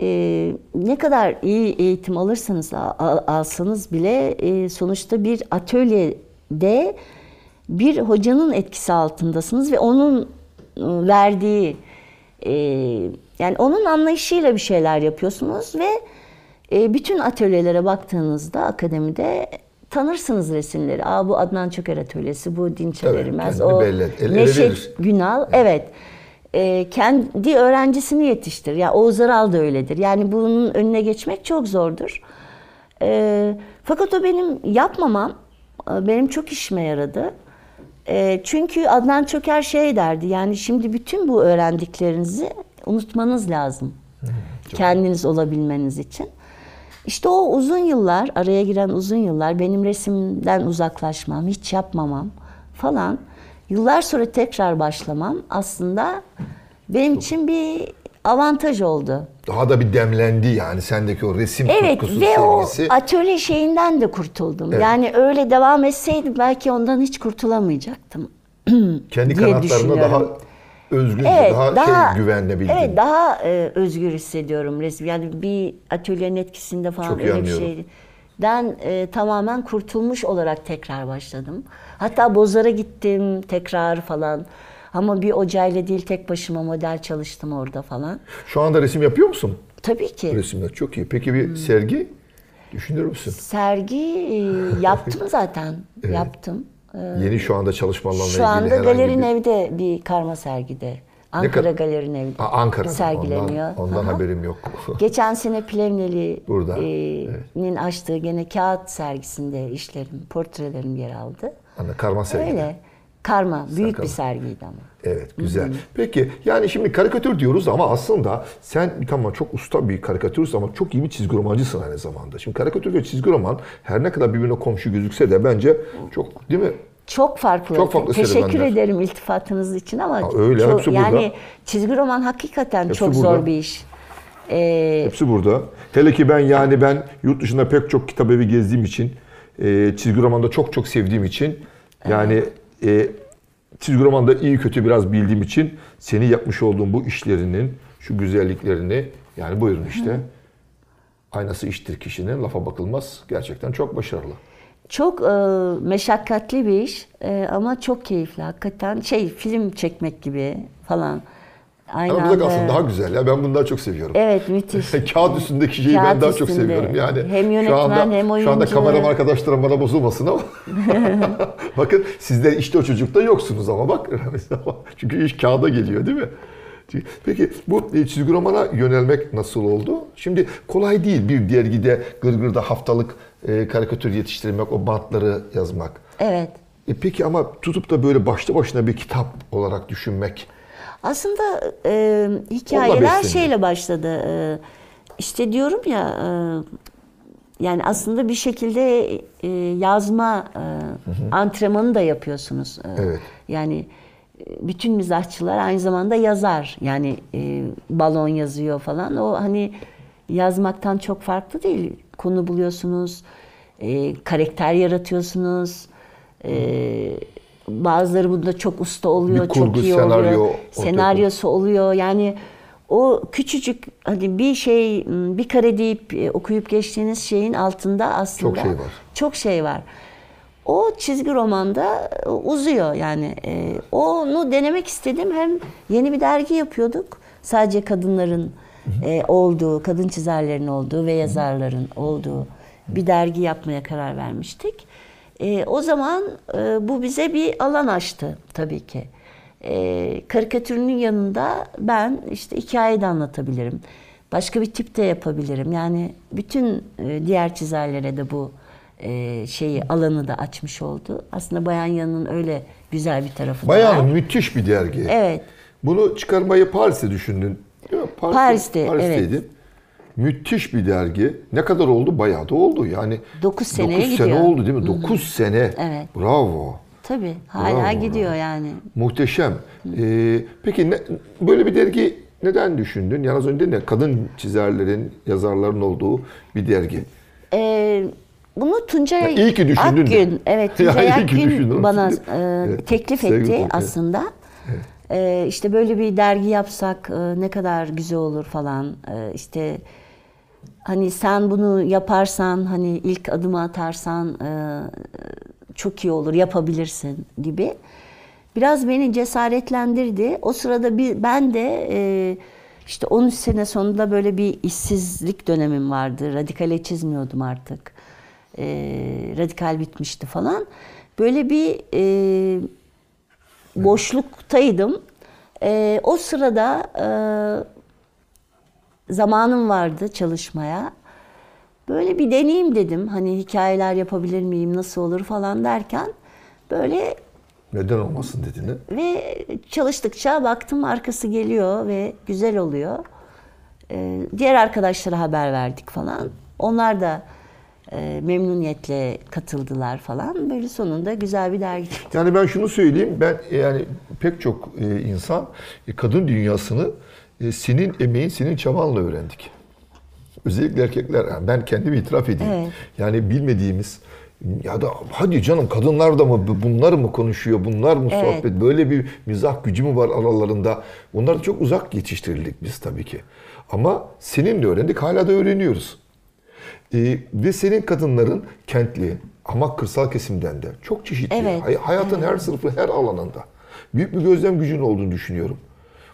e, ne kadar iyi eğitim alırsanız al- al- alsanız bile e, sonuçta bir atölyede bir hocanın etkisi altındasınız ve onun e, verdiği e, yani onun anlayışıyla bir şeyler yapıyorsunuz ve e, bütün atölyelere baktığınızda akademide tanırsınız resimleri. Aa bu Adnan Çöker atölyesi, bu Dinçer Erimez, o Neşet. Günal. Evet. E, kendi öğrencisini yetiştir. Ya Oğuz Aral da öyledir. Yani bunun önüne geçmek çok zordur. E, fakat o benim yapmamam e, benim çok işime yaradı. E, çünkü Adnan Çöker şey derdi. Yani şimdi bütün bu öğrendiklerinizi unutmanız lazım. Kendiniz olabilmeniz için. İşte o uzun yıllar, araya giren uzun yıllar benim resimden uzaklaşmam, hiç yapmamam falan. Yıllar sonra tekrar başlamam aslında benim için bir avantaj oldu. Daha da bir demlendi yani sendeki o resim Evet tutkusu, ve o sevgisi. atölye şeyinden de kurtuldum. Evet. Yani öyle devam etseydim belki ondan hiç kurtulamayacaktım. Kendi kanatlarına daha özgürce, Evet, daha, daha şey güvenlebildin. Evet, daha e, özgür hissediyorum resim. Yani bir atölyenin etkisinde falan Çok öyle bir şeyden e, tamamen kurtulmuş olarak tekrar başladım. Hatta Bozar'a gittim tekrar falan. Ama bir hocayla değil tek başıma model çalıştım orada falan. Şu anda resim yapıyor musun? Tabii ki. Resimler çok iyi. Peki bir sergi düşünür müsün? Sergi e, yaptım zaten. Yaptım. E, Yeni şu anda çalışmalarla ilgili Şu anda Galerin bir... Ev'de bir karma sergide. Ankara kadar- Galerin Ev'de Aa, Ankara'da. sergileniyor. Ondan, ondan Aha. haberim yok. Geçen sene Plevneli'nin Burada, açtığı gene kağıt sergisinde işlerim, portrelerim yer aldı. Ana karma sergi. Öyle. Karma, büyük Karma. bir sergiydi ama. Evet güzel. Peki yani şimdi karikatür diyoruz ama aslında sen tamam çok usta bir karikatürsün ama çok iyi bir çizgi romancısın aynı zamanda. Şimdi karikatür ve çizgi roman her ne kadar birbirine komşu gözükse de bence çok değil mi? Çok farklı. Çok farklı Teşekkür ederim iltifatınız için ama Ha, öyle, çok, hepsi burada. yani çizgi roman hakikaten Hepsi çok burada. zor bir iş. Ee, Hepsi burada. Hele ki ben yani ben yurt dışında pek çok kitap evi gezdiğim için, e, çizgi romanda çok çok sevdiğim için, yani e, çizgi romanda iyi kötü biraz bildiğim için seni yapmış olduğun bu işlerinin, şu güzelliklerini, yani buyurun işte. Aynası iştir kişinin, lafa bakılmaz. Gerçekten çok başarılı. Çok e, meşakkatli bir iş e, ama çok keyifli hakikaten. Şey film çekmek gibi falan. Aynı Ama bize anda- kalsın daha güzel ya. Ben bunu daha çok seviyorum. Evet müthiş. Kağıt üstündeki şeyi ben Kağıt daha çok üstünde. seviyorum. Yani Hem şu yönetmen, anda, hem Şu anda oyuncu. kameram arkadaşlarım bana bozulmasın ama. Bakın sizler işte o çocukta yoksunuz ama bak. Çünkü iş kağıda geliyor değil mi? Peki bu e, çizgi romana yönelmek nasıl oldu? Şimdi kolay değil bir dergide Gırgır'da haftalık e, karikatür yetiştirmek, o bantları yazmak. Evet. E peki ama tutup da böyle başlı başına bir kitap olarak düşünmek. Aslında e, hikayeler şeyle başladı. E, işte diyorum ya e, yani aslında bir şekilde e, yazma e, antrenmanı da yapıyorsunuz. E, Evet. Yani e, bütün mizahçılar aynı zamanda yazar. Yani e, balon yazıyor falan. O hani yazmaktan çok farklı değil. Konu buluyorsunuz, e, karakter yaratıyorsunuz. E, bazıları bunda çok usta oluyor, Bir kurgu, çok iyi senaryo oluyor. Senaryosu oluyor. Yani o küçücük hani bir şey bir kare deyip e, okuyup geçtiğiniz şeyin altında aslında Çok şey var. Çok şey var. O çizgi romanda e, uzuyor yani. E, onu denemek istedim. Hem yeni bir dergi yapıyorduk. Sadece kadınların e, olduğu, kadın çizerlerin olduğu ve yazarların olduğu bir dergi yapmaya karar vermiştik. E, o zaman e, bu bize bir alan açtı tabii ki. E, karikatürünün yanında ben işte hikaye de anlatabilirim. Başka bir tip de yapabilirim. Yani bütün e, diğer çizerlere de bu e, şeyi alanı da açmış oldu. Aslında Bayan Yan'ın öyle güzel bir tarafı da Bayağı var. müthiş bir dergi. Evet. Bunu çıkarmayı Paris'te düşündün. Paris- Paris'te, Paris'teydin. Müthiş bir dergi. Ne kadar oldu? Bayağı da oldu. Yani Dokuz seneye dokuz sene gidiyor. oldu değil mi? 9 sene. Evet. Bravo. Tabii hala Bravo, gidiyor yani. Muhteşem. Ee, peki ne, böyle bir dergi neden düşündün? Yani az önce ne? Kadın çizerlerin, yazarların olduğu bir dergi. Ee, bunu Tuncay Ya iyi ki düşündün de. Akgün, evet Ya Tuncay düşündün, Akgün bana e, Evet, teklif sevgili etti Tuncay. aslında. Ee, işte böyle bir dergi yapsak e, ne kadar güzel olur falan. Ee, işte hani sen bunu yaparsan hani ilk adımı atarsan e, çok iyi olur yapabilirsin gibi. Biraz beni cesaretlendirdi. O sırada bir, ben de e, işte 13 sene sonunda böyle bir işsizlik dönemim vardı. Radikale çizmiyordum artık. E, radikal bitmişti falan. Böyle bir e, boşluktaydım. E, o sırada e, zamanım vardı çalışmaya. Böyle bir deneyeyim dedim. Hani hikayeler yapabilir miyim, nasıl olur falan derken böyle Neden olmasın dediğini. ve çalıştıkça baktım arkası geliyor ve güzel oluyor. Ee, diğer arkadaşlara haber verdik falan. Onlar da e, memnuniyetle katıldılar falan. Böyle sonunda güzel bir dergi çıktı. Yani ben şunu söyleyeyim. Ben e, yani pek çok e, insan e, kadın dünyasını e, senin emeğin, senin çabanla öğrendik. Özellikle erkekler. Yani ben kendimi itiraf edeyim. Evet. Yani bilmediğimiz ya da hadi canım kadınlar da mı bunlar mı konuşuyor, bunlar mı Evet. sohbet, böyle bir mizah gücü mü var aralarında? Onlar da çok uzak yetiştirildik biz tabii ki. Ama seninle öğrendik, hala da öğreniyoruz. Ee, ve senin kadınların kentli ama kırsal kesimden de çok çeşitli. Evet, Hay- Hayatın her sınıfı, her alanında. Büyük bir gözlem gücün olduğunu düşünüyorum.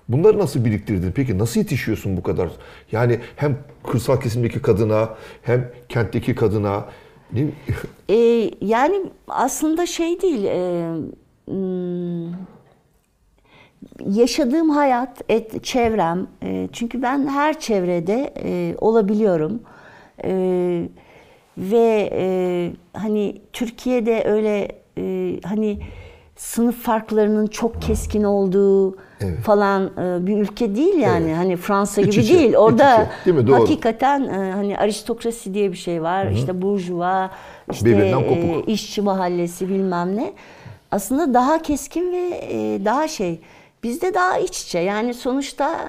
Bunları nasıl biriktirdin? Peki nasıl yetişiyorsun bu kadar? Yani hem kırsal kesimdeki kadına hem kentteki kadına ne, Ee, yani aslında şey değil. e, hmm, yaşadığım hayat, et, çevrem. e, çünkü ben her çevrede e, olabiliyorum. E, ve e, hani Türkiye'de öyle e, hani sınıf farklarının çok keskin olduğu Evet. falan e, bir ülke değil yani. Evet. Hani Fransa gibi içe, değil. iç Orada içe. Değil mi? Doğru. hakikaten e, hani aristokrasi diye bir şey var. İşte burjuva, işte e, işçi mahallesi bilmem ne. Aslında daha keskin ve e, daha şey. Bizde daha iç içe. Yani sonuçta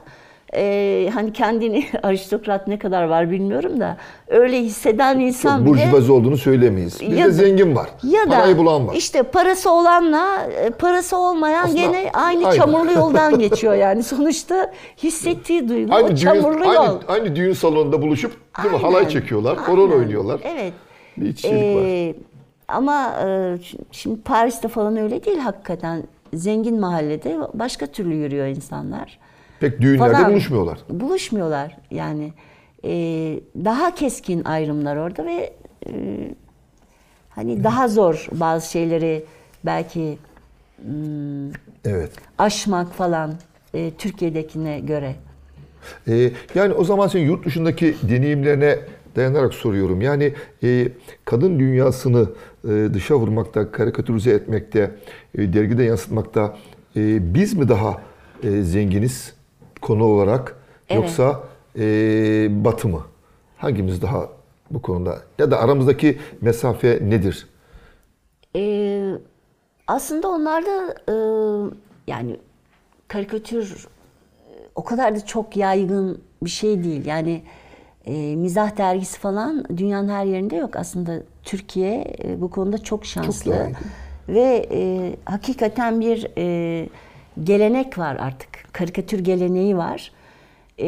e, hani kendini aristokrat ne kadar var bilmiyorum da öyle hisseden insan çok bile burjuvazi olduğunu söylemeyiz. Bizde Ya da- zengin var. ya da Parayı bulan var. işte parası olanla e, parası olmayan Aslında gene aynı aynı. çamurlu yoldan geçiyor yani. Sonuçta hissettiği duygu o düğün, çamurlu aynı, yol. aynı düğün salonunda buluşup değil mi? Aynen, halay çekiyorlar, aynen. oynuyorlar. Evet. Bir iç içelik var. Ee, ama e, şimdi Paris'te falan öyle değil hakikaten. Zengin mahallede başka türlü yürüyor insanlar. Pek düğünlerde falan. buluşmuyorlar. Buluşmuyorlar yani. Ee, daha keskin ayrımlar orada ve e, hani daha zor bazı şeyleri belki Evet. aşmak falan e, Türkiye'dekine göre. Ee, yani o zaman senin yurt dışındaki deneyimlerine dayanarak soruyorum. Yani e, kadın dünyasını e, dışa vurmakta, karikatürize etmekte, e, dergide yansıtmakta e, biz mi daha e, zenginiz konu olarak Evet. yoksa e, Batı mı? Hangimiz daha bu konuda? Ya da aramızdaki mesafe nedir? Ee, aslında onlarda e, yani karikatür e, o kadar da çok yaygın bir şey değil. Yani e, mizah dergisi falan dünyanın her yerinde yok. Aslında Türkiye e, bu konuda çok şanslı. yaygın. Ve e, hakikaten bir e, gelenek var artık. Karikatür geleneği var. E,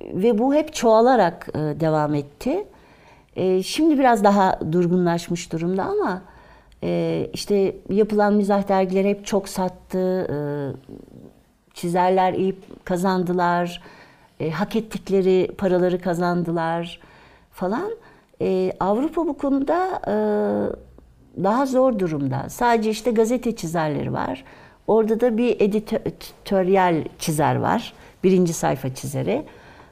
ve bu hep çoğalarak e, devam etti. E, şimdi biraz daha durgunlaşmış durumda ama e, işte yapılan mizah dergileri hep çok sattı. E, çizerler iyi kazandılar. E, hak ettikleri paraları kazandılar falan. E, Avrupa bu konuda e, daha zor durumda. Sadece işte gazete çizerleri var. Orada da bir editoryal çizer var. Birinci sayfa çizeri.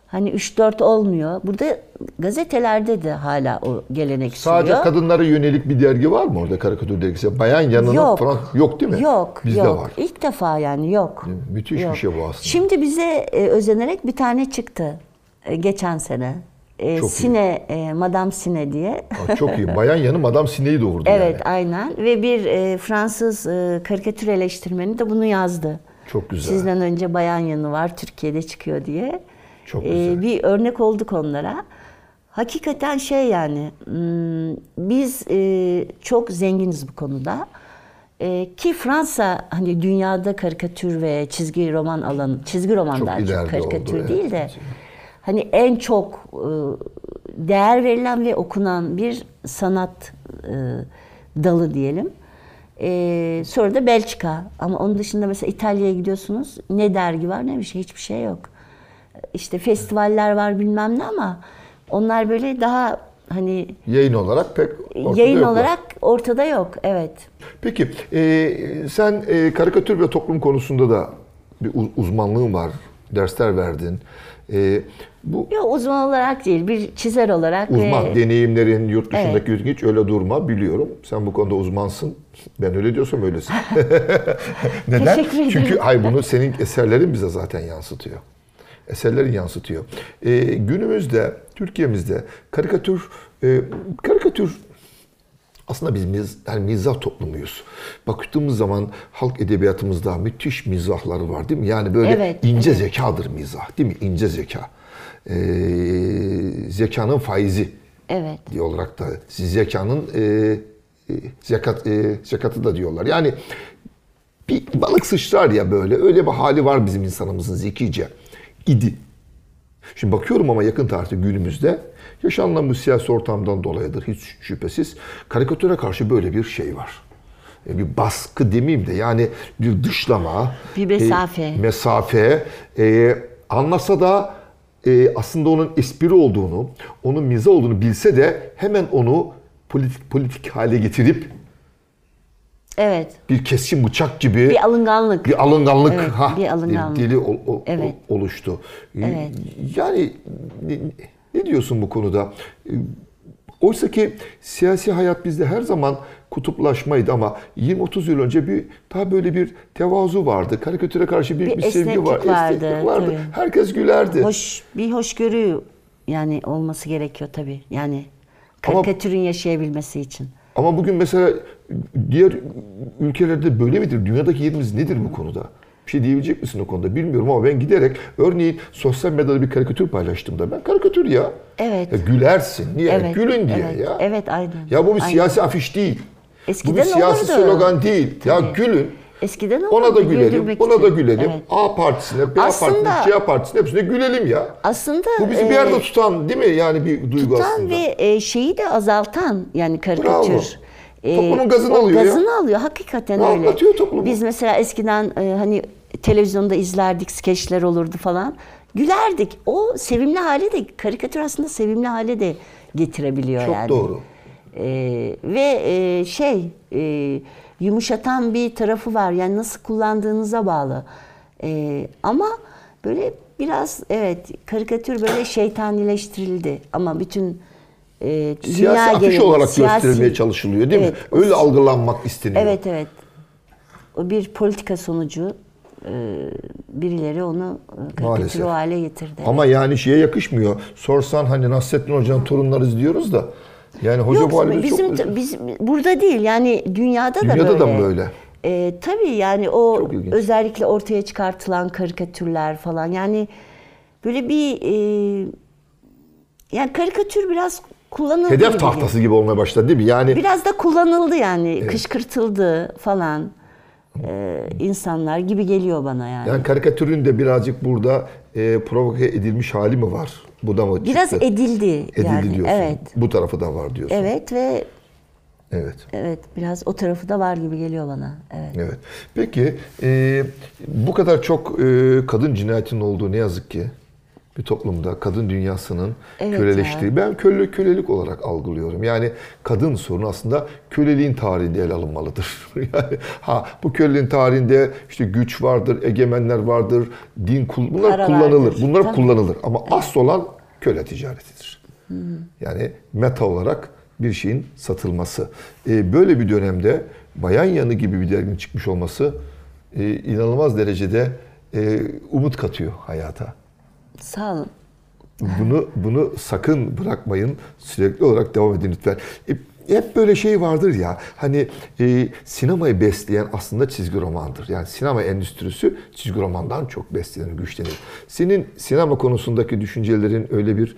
Hani 3-4 olmuyor. Burada gazetelerde de hala o gelenek Sadece sürüyor. kadınlara yönelik bir dergi var mı orada karikatür dergisi? Bayan yanına Yok. falan yok değil mi? Yok, Bizde yok. var. İlk defa yani yok. Müthiş Yok. bir şey bu aslında. Şimdi bize e, özenerek bir tane çıktı e, geçen sene. E, Çok iyi. Sine, e, Madame Sine diye. Aa, çok iyi. Bayan yanı Madame Sine'yi doğurdu evet, yani. aynen. Ve bir e, Fransız e, karikatür eleştirmeni de bunu yazdı. Çok güzel. Sizden önce Bayan Yanı var, Türkiye'de çıkıyor diye. Çok E, güzel. bir örnek olduk onlara. Hakikaten şey yani, hmm, biz e, çok zenginiz bu konuda. E, ki Fransa hani dünyada karikatür ve çizgi roman alanı, çizgi roman Çok daha çok karikatür oldu, evet. değil de hani en çok e, değer verilen ve okunan bir sanat e, dalı diyelim. E, sonra da Belçika. Ama onun dışında mesela İtalya'ya gidiyorsunuz. Ne dergi var ne bir şey hiçbir şey yok. İşte festivaller var bilmem ne ama onlar böyle daha hani Yayın olarak pek ortada yayın yoklar. olarak ortada yok. Evet. Peki e, sen e, karikatür ve toplum konusunda da bir uz- uzmanlığın var. Dersler verdin. E, bu Yok uzman olarak değil bir çizer olarak uzman ve deneyimlerin yurt dışındaki hiç öyle durma biliyorum. Sen bu konuda uzmansın. Ben öyle diyorsam öylesin. Neden? Teşekkür ederim. Çünkü hay bunu senin eserlerin bize zaten yansıtıyor. Eserlerin yansıtıyor. E, günümüzde Türkiye'mizde karikatür e, karikatür aslında biz miz, yani mizah toplumuyuz. Baktığımız zaman halk edebiyatımızda müthiş mizahları var değil mi? Yani böyle Evet, ince evet. zekadır mizah değil mi? İnce zeka. Ee, zekanın faizi evet. diye olarak da zekanın e, e, zekat e, zekatı da diyorlar. Yani bir balık sıçrar ya böyle öyle bir hali var bizim insanımızın zekice idi. Şimdi bakıyorum ama yakın tarihte günümüzde yaşanılan bu siyasi ortamdan dolayıdır hiç şüphesiz. Karikatüre karşı böyle bir şey var. E, Bir baskı demeyeyim de yani bir dışlama. Bir mesafe. e, mesafe. E, anlasa da e, aslında onun espri olduğunu, onun mize olduğunu bilse de hemen onu politik politik hale getirip Evet. bir keskin bıçak gibi Bir alınganlık. bir alınganlık, Evet, ha, bir alınganlık. dili ol- ol- Evet. oluştu. Evet. Yani ne, diyorsun bu konuda? Oysa ki siyasi hayat bizde her zaman kutuplaşmaydı ama 20-30 yıl önce bir daha böyle bir tevazu vardı. Karikatüre karşı büyük bir, Bir sevgi var. vardı, esneklik vardı. tabii. Herkes gülerdi. Hoş bir hoşgörü yani olması gerekiyor tabii. Yani Ama- karikatürün yaşayabilmesi için. Ama bugün mesela diğer ülkelerde böyle midir? Dünyadaki yerimiz nedir bu konuda? Bir şey diyebilecek misin o konuda bilmiyorum ama ben giderek örneğin sosyal medyada bir karikatür paylaştığımda ben karikatür ya. Evet. Ya gülersin. Niye? Evet, Gülün diye evet, ya. Evet aynen. Ya bu bir Aynen. siyasi afiş değil. Eskiden bu bir siyasi olurdu. slogan değil. Ya Tabii. gülün. Eskiden Ona da olurdu, gülelim, buna da gülelim. Evet. A partisine, B Aslında- partisine, C partisine hepsine gülelim ya. Aslında Bu bizi bir e, yerde tutan değil mi? Yani bir duygu tutan aslında. ve e, şeyi de azaltan yani karikatür. E, Toplumun gazını o alıyor ya. Gazını alıyor. Hakikaten öyle. Rahatlatıyor toplumu. Biz mesela eskiden e, hani televizyonda izlerdik, skeçler olurdu falan. Gülerdik. O sevimli hale de karikatür aslında sevimli hale de getirebiliyor Çok yani. doğru. E, ve e, şey e, yumuşatan bir tarafı var. Yani nasıl kullandığınıza bağlı. E, ama böyle biraz evet karikatür böyle şeytanileştirildi. Ama bütün e, Siyasi afiş genelinde olarak siyasi- gösterilmeye çalışılıyor değil Evet, mi? Öyle algılanmak isteniyor. Evet evet. O bir politika sonucu e, birileri onu e, karikatür hale getirdi. Ama yani şeye yakışmıyor. Sorsan hani Nasrettin Hoca'nın torunlarız diyoruz da. Yani hoca Yok bu halde bizim çok... biz burada değil yani dünyada, Dünyada da da böyle. mı böyle? E, tabii yani o özellikle ortaya çıkartılan karikatürler falan yani böyle bir e, yani karikatür biraz kullanıldı Hedef gibi. tahtası gibi olmaya başladı değil mi? Yani Biraz da kullanıldı yani. Kışkırtıldı falan. Ee, insanlar gibi geliyor bana yani. yani karikatürün de birazcık burada e, provoke edilmiş hali mi var? Bu da mı Biraz çıktı? edildi, Edildi yani. diyorsun. Evet. Bu tarafı da var diyorsun. Evet ve Evet. evet biraz o tarafı da var gibi geliyor bana. Evet. Evet. Peki e, bu kadar çok e, kadın cinayetinin olduğu ne yazık ki bir toplumda kadın dünyasının Evet köleleştiği. Ben köle kölelik olarak algılıyorum. Yani kadın sorunu aslında köleliğin tarihinde ele alınmalıdır. yani ha bu köleliğin tarihinde işte güç vardır, egemenler vardır, din kul bunlar Para kullanılır. vardır. Bunlar Tabii. kullanılır ama asıl olan köle ticaretidir. Yani meta olarak bir şeyin satılması. Ee, böyle bir dönemde Bayan Yanı gibi bir derginin çıkmış olması e, inanılmaz derecede e, umut katıyor hayata. Sağ olun. Bunu bunu sakın bırakmayın. Sürekli olarak devam edin lütfen. E, hep böyle şey vardır ya. Hani e, sinemayı besleyen aslında çizgi romandır. Yani sinema endüstrisi çizgi romandan çok beslenir, güçlenir. Senin sinema konusundaki düşüncelerin öyle bir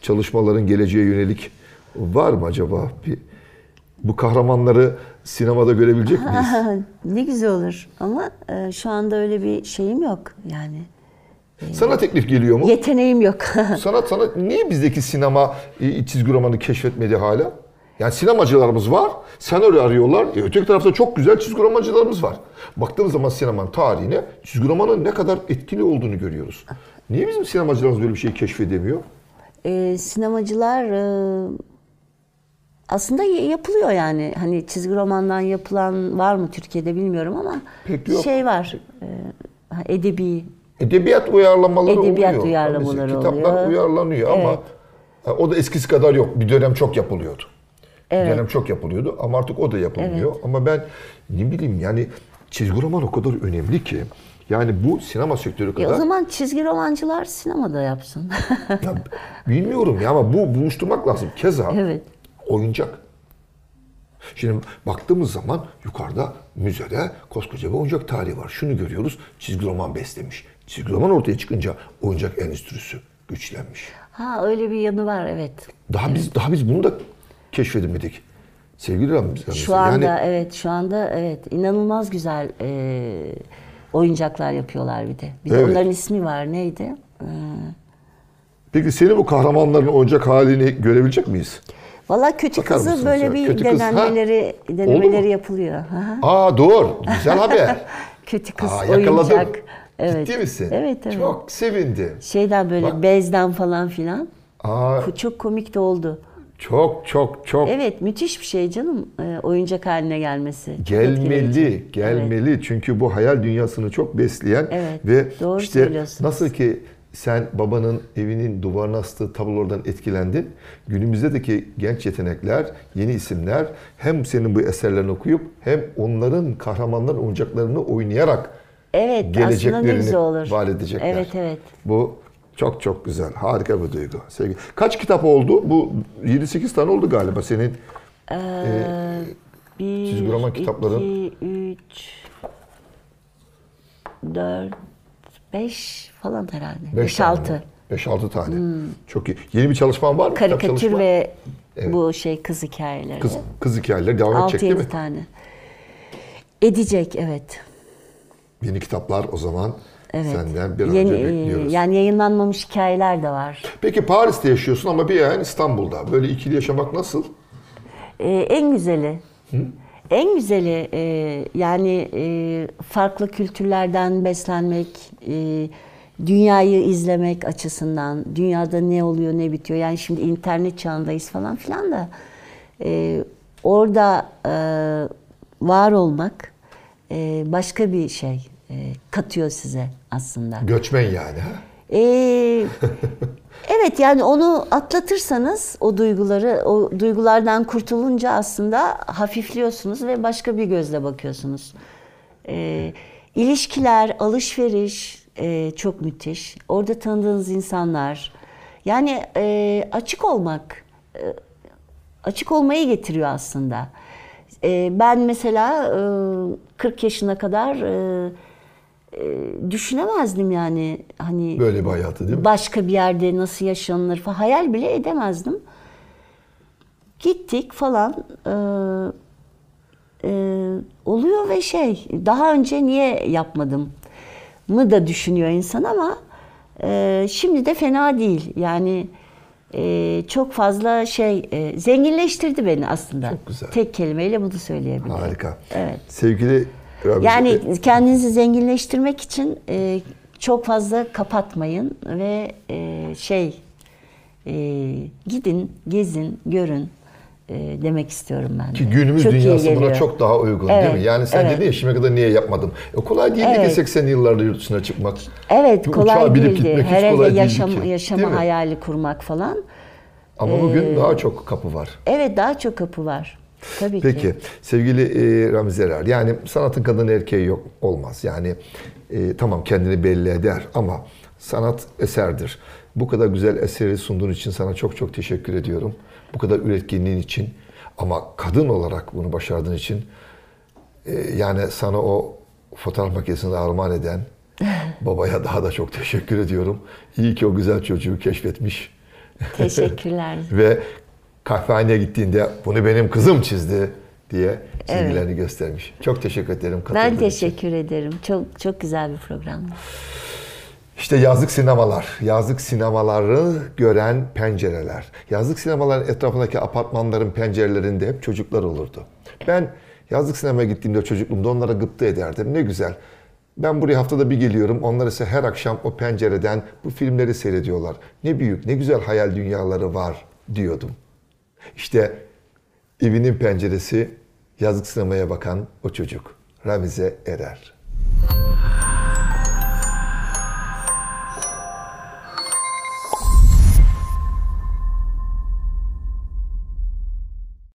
çalışmaların geleceğe yönelik var mı acaba? Bir, bu kahramanları sinemada görebilecek miyiz? ne güzel olur ama e, şu anda öyle bir şeyim yok yani. Sana teklif geliyor mu? Yeteneğim yok. Sanat sana niye bizdeki sinema e, çizgi romanı keşfetmedi hala? Yani sinemacılarımız var, senaryo arıyorlar. E, öteki tarafta çok güzel çizgi romancılarımız var. Baktığımız zaman sinemanın tarihine çizgi romanın ne kadar etkili olduğunu görüyoruz. Niye bizim sinemacılarımız böyle bir şeyi keşfedemiyor? E, sinemacılar e, aslında yapılıyor yani. Hani çizgi romandan yapılan var mı Türkiye'de bilmiyorum ama Pek yok. şey var. E, edebi Edebiyat uyarlamaları Edebiyat oluyor. uyarlamaları Tabii, Kitaplar oluyor. uyarlanıyor ama Evet. e, o da eskisi kadar yok. Bir dönem çok yapılıyordu. Bir dönem çok yapılıyordu ama artık o da yapılmıyor. Ama ben ne bileyim yani çizgi roman o kadar önemli ki. Yani bu sinema sektörü E, kadar... o zaman çizgi romancılar sinemada yapsın. Ya, bilmiyorum ya ama bu buluşturmak lazım. Keza Evet. oyuncak. Şimdi baktığımız zaman yukarıda müzede koskoca bir oyuncak tarihi var. Şunu görüyoruz, çizgi roman beslemiş. Çizgi roman ortaya çıkınca oyuncak endüstrisi güçlenmiş. ha öyle bir yanı var evet. Daha biz daha biz bunu da keşfedemedik. Sevgili Ramiz. Şu anda evet şu anda evet inanılmaz güzel e, oyuncaklar yapıyorlar bir de. Bir de Evet. onların ismi var neydi? E, Peki senin bu kahramanların oyuncak halini görebilecek miyiz? Valla kötü Bakar kızı böyle ya? bir Kötü kız, ha? Oldu mu? denemeleri yapılıyor. Aha. Aa doğru. Güzel haber. Kötü kız Aa, yakaladım. oyuncak. Evet. Ciddi misin? Evet evet. Çok sevindim. Şeyden böyle Bak. bezden falan filan. Aa, Çok komik de oldu. çok çok çok Evet müthiş bir şey canım e, oyuncak haline gelmesi. Çok gelmeli, gelmeli. Çünkü bu hayal dünyasını çok besleyen Evet, ve doğru işte nasıl ki sen babanın evinin duvarına astığı tablolardan etkilendin. Günümüzdeki genç yetenekler, yeni isimler hem senin bu eserlerini okuyup hem onların kahramanların oyuncaklarını oynayarak Evet aslında ne güzel olur. vaat edecekler. Evet evet. Bu çok çok güzel. Harika bir duygu. Sevgi. Kaç kitap oldu? Bu 7-8 tane oldu galiba senin. Ee, bir, çizgi roman kitapların- iki, üç, dört, beş falan herhalde. Beş Beş, tane altı. mi? 5-6 tane. Çok iyi. Yeni bir çalışman var mı? Karikatür ve Evet. bu şey kız hikayeleri. Kız, kız hikayeleri devam edecek değil mi? yedi tane. Edecek evet. Yeni kitaplar o zaman Evet. senden bir Yeni, önce bekliyoruz. yani yayınlanmamış hikayeler de var. Peki Paris'te yaşıyorsun ama bir ayağın İstanbul'da. Böyle ikili yaşamak nasıl? Ee, en güzeli. En güzeli e, yani e, farklı kültürlerden beslenmek, e, dünyayı izlemek açısından, dünyada ne oluyor ne bitiyor. Yani şimdi internet çağındayız falan filan da e, orada e, var olmak e, başka bir şey e, katıyor size aslında. Göçmen yani. Ha? Ee, evet yani onu atlatırsanız o duyguları, o duygulardan kurtulunca aslında hafifliyorsunuz ve başka bir gözle bakıyorsunuz. Ee, ilişkiler, alışveriş e, çok müthiş. Orada tanıdığınız insanlar. Yani e, açık olmak, e, açık olmayı getiriyor aslında. E, ben mesela e, 40 yaşına kadar e, e, düşünemezdim yani hani Böyle bir hayatı değil mi? başka bir yerde nasıl yaşanılır falan hayal bile edemezdim. Gittik falan. Ee, e, oluyor ve şey daha önce niye yapmadım mı da düşünüyor insan ama e, şimdi de fena değil. Yani e, çok fazla şey e, zenginleştirdi beni aslında. Çok güzel. Tek kelimeyle bunu söyleyebilirim. Harika. Evet. Sevgili Ramiz, Yani kendinizi zenginleştirmek için e, çok fazla kapatmayın ve e, şey e, gidin, gezin, görün e, demek istiyorum ben. de. Ki günümüz Çok dünyası buna çok daha uygun Evet, değil mi? Yani sen evet. dedin ya şimdiye kadar niye yapmadım? E kolay değil Evet. ki 80 yıllarda yurt dışına çıkmak. Evet Bir kolay değildi. gitmek hiç Herhalde kolay değildi yaşam, ki, yaşama değil mi? hayali kurmak falan. Ama bugün daha çok kapı var. Evet daha çok kapı var. Tabii Peki ki. sevgili e, Ramiz Erer yani sanatın kadın erkeği yok olmaz. Yani e, tamam kendini belli eder ama sanat eserdir. Bu kadar güzel eseri sunduğun için sana çok çok teşekkür ediyorum. Bu kadar üretkenliğin için ama kadın olarak bunu başardığın için e, yani sana o fotoğraf makinesini armağan eden babaya daha da çok teşekkür ediyorum. İyi ki o güzel çocuğu keşfetmiş. Teşekkürler. Ve kahvehaneye gittiğinde bunu benim kızım çizdi diye çizgilerini göstermiş. Çok teşekkür ederim. ben katıldığın için. teşekkür ederim. Çok çok güzel bir programdı. İşte yazlık sinemalar, yazlık sinemaları gören pencereler. Yazlık sinemaların etrafındaki apartmanların pencerelerinde hep çocuklar olurdu. Ben yazlık sinemaya gittiğimde çocukluğumda onlara gıpta ederdim. Ne güzel. Ben buraya haftada bir geliyorum. Onlar ise her akşam o pencereden bu filmleri seyrediyorlar. Ne büyük, ne güzel hayal dünyaları var diyordum. İşte evinin penceresi yazlık sinemaya bakan o çocuk. Ramize Erer.